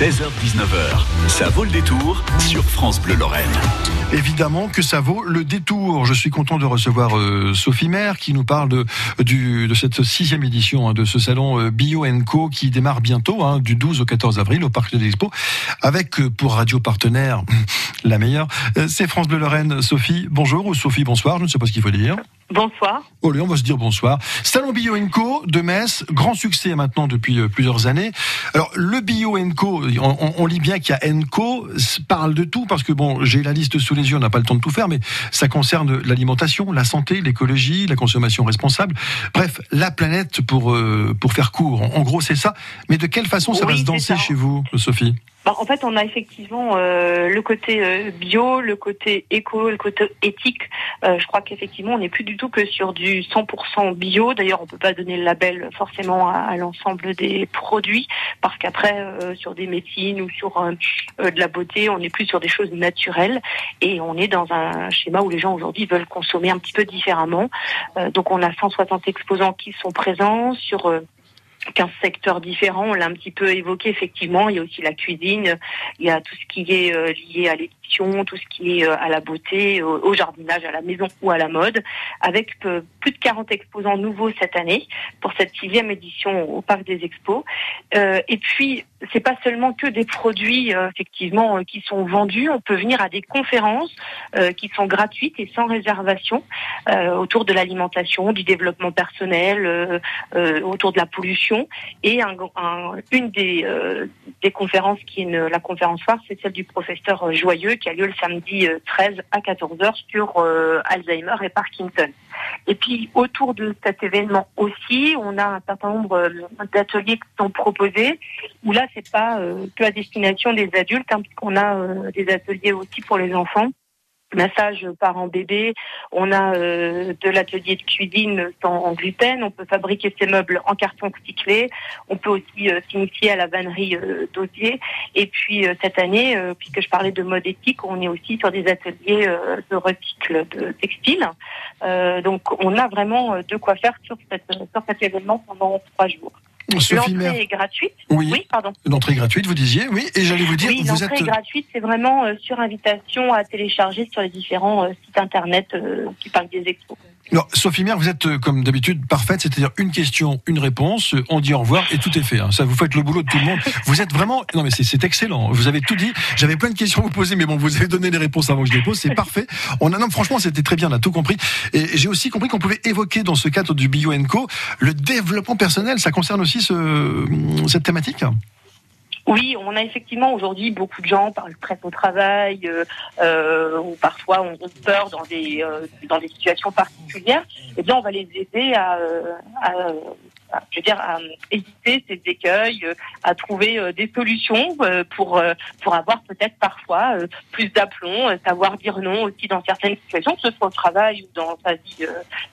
16h-19h, ça vaut le détour sur France Bleu Lorraine. Évidemment que ça vaut le détour. Je suis content de recevoir euh, Sophie Maire qui nous parle de, du, de cette sixième édition hein, de ce salon euh, Bio Co qui démarre bientôt, hein, du 12 au 14 avril au Parc de l'Expo, avec euh, pour radio partenaire la meilleure, c'est France Bleu Lorraine. Sophie, bonjour ou Sophie, bonsoir, je ne sais pas ce qu'il faut dire. Bonsoir. Oh, on va se dire bonsoir. Salon Bio Co de Metz, grand succès maintenant depuis plusieurs années. Alors le Bio Co, on, on, lit bien qu'il y a Co, parle de tout parce que bon, j'ai la liste sous les yeux, on n'a pas le temps de tout faire, mais ça concerne l'alimentation, la santé, l'écologie, la consommation responsable. Bref, la planète pour euh, pour faire court. En, gros, c'est ça. Mais de quelle façon ça va se danser chez vous, Sophie? Bah, en fait, on a effectivement euh, le côté euh, bio, le côté éco, le côté éthique. Euh, je crois qu'effectivement, on n'est plus du tout que sur du 100% bio. D'ailleurs, on peut pas donner le label forcément à, l'ensemble des produits, parce qu'après, sur des médecines ou sur de la beauté, on n'est plus sur des choses naturelles et on est dans un schéma où les gens aujourd'hui veulent consommer un petit peu différemment. donc, on a 160 exposants qui sont présents sur 15 secteurs différents. On l'a un petit peu évoqué effectivement. Il y a aussi la cuisine, il y a tout ce qui est euh, lié à l'édition, tout ce qui est euh, à la beauté, au jardinage, à la maison ou à la mode, avec euh, plus de 40 exposants nouveaux cette année pour cette sixième édition au Parc des Expos. et puis c'est pas seulement que des produits effectivement qui sont vendus. On peut venir à des conférences qui sont gratuites et sans réservation autour de l'alimentation, du développement personnel, autour de la pollution et une des, euh, des conférences qui est la conférence phare, c'est celle du professeur euh, Joyeux qui a lieu le samedi 13 euh, à 14h sur Alzheimer et Parkinson. Et puis autour de cet événement aussi, on a un certain nombre d'ateliers qui sont proposés où là c'est pas que à destination des adultes, hein, puisqu'on a des ateliers aussi pour les enfants massage parent-bébé, on a euh, de l'atelier de cuisine sans gluten, on peut fabriquer ses meubles en carton recyclé, on peut aussi euh, s'initier à la vannerie euh. Et puis cette année, puisque je parlais de mode éthique, on est aussi sur des ateliers de recycle de textiles. donc on a vraiment de quoi faire sur cet événement pendant trois jours. L'entrée est gratuite. Oui. pardon. L'entrée gratuite, vous disiez, oui. Et j'allais vous dire, oui, vous êtes. L'entrée gratuite, c'est vraiment sur invitation à télécharger sur les différents sites internet qui parlent des expos. Alors, Sophie Mère, vous êtes euh, comme d'habitude parfaite, c'est-à-dire une question, une réponse, on dit au revoir et tout est fait. Hein. Ça, vous faites le boulot de tout le monde. Vous êtes vraiment, non mais c'est excellent. Vous avez tout dit. J'avais plein de questions à vous poser, mais bon, vous avez donné les réponses avant que je les pose. C'est parfait. On a, non, franchement, c'était très bien. On a tout compris. Et j'ai aussi compris qu'on pouvait évoquer dans ce cadre du Bio Co le développement personnel. Ça concerne aussi ce, cette thématique. Oui, on a effectivement aujourd'hui beaucoup de gens par le au travail euh, euh, ou parfois ont peur dans des euh, dans des situations particulières. Eh bien, on va les aider à, je veux dire, éviter ces écueils, à trouver des solutions pour pour avoir peut-être parfois plus d'aplomb, savoir dire non aussi dans certaines situations, que ce soit au travail ou dans sa vie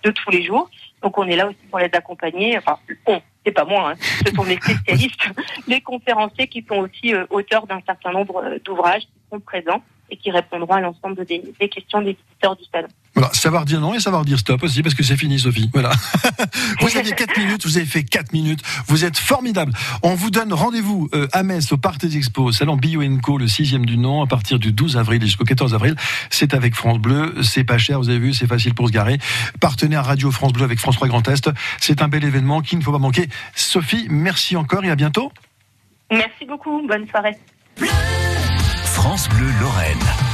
de tous les jours. Donc, on est là aussi pour les accompagner. Enfin, on, c'est pas moi, hein. ce sont les spécialistes, les conférenciers qui sont aussi euh, auteurs d'un certain nombre euh, d'ouvrages qui sont présents et qui répondront à l'ensemble des, questions des visiteurs du salon. Voilà, savoir dire non et savoir dire stop aussi, parce que c'est fini, Sophie. Voilà. vous aviez 4 minutes, vous avez fait 4 minutes, vous êtes formidable. On vous donne rendez-vous euh, à Metz, au Parc des Expos, salon Bio Co, le sixième du nom, à partir du 12 avril jusqu'au 14 avril. C'est avec France Bleu, c'est pas cher, vous avez vu, c'est facile pour se garer. Partenaire Radio France Bleu avec France 3 Grand Est. C'est un bel événement qu'il ne faut pas manquer. Sophie, merci encore et à bientôt. Merci beaucoup, bonne soirée. France Bleu Lorraine.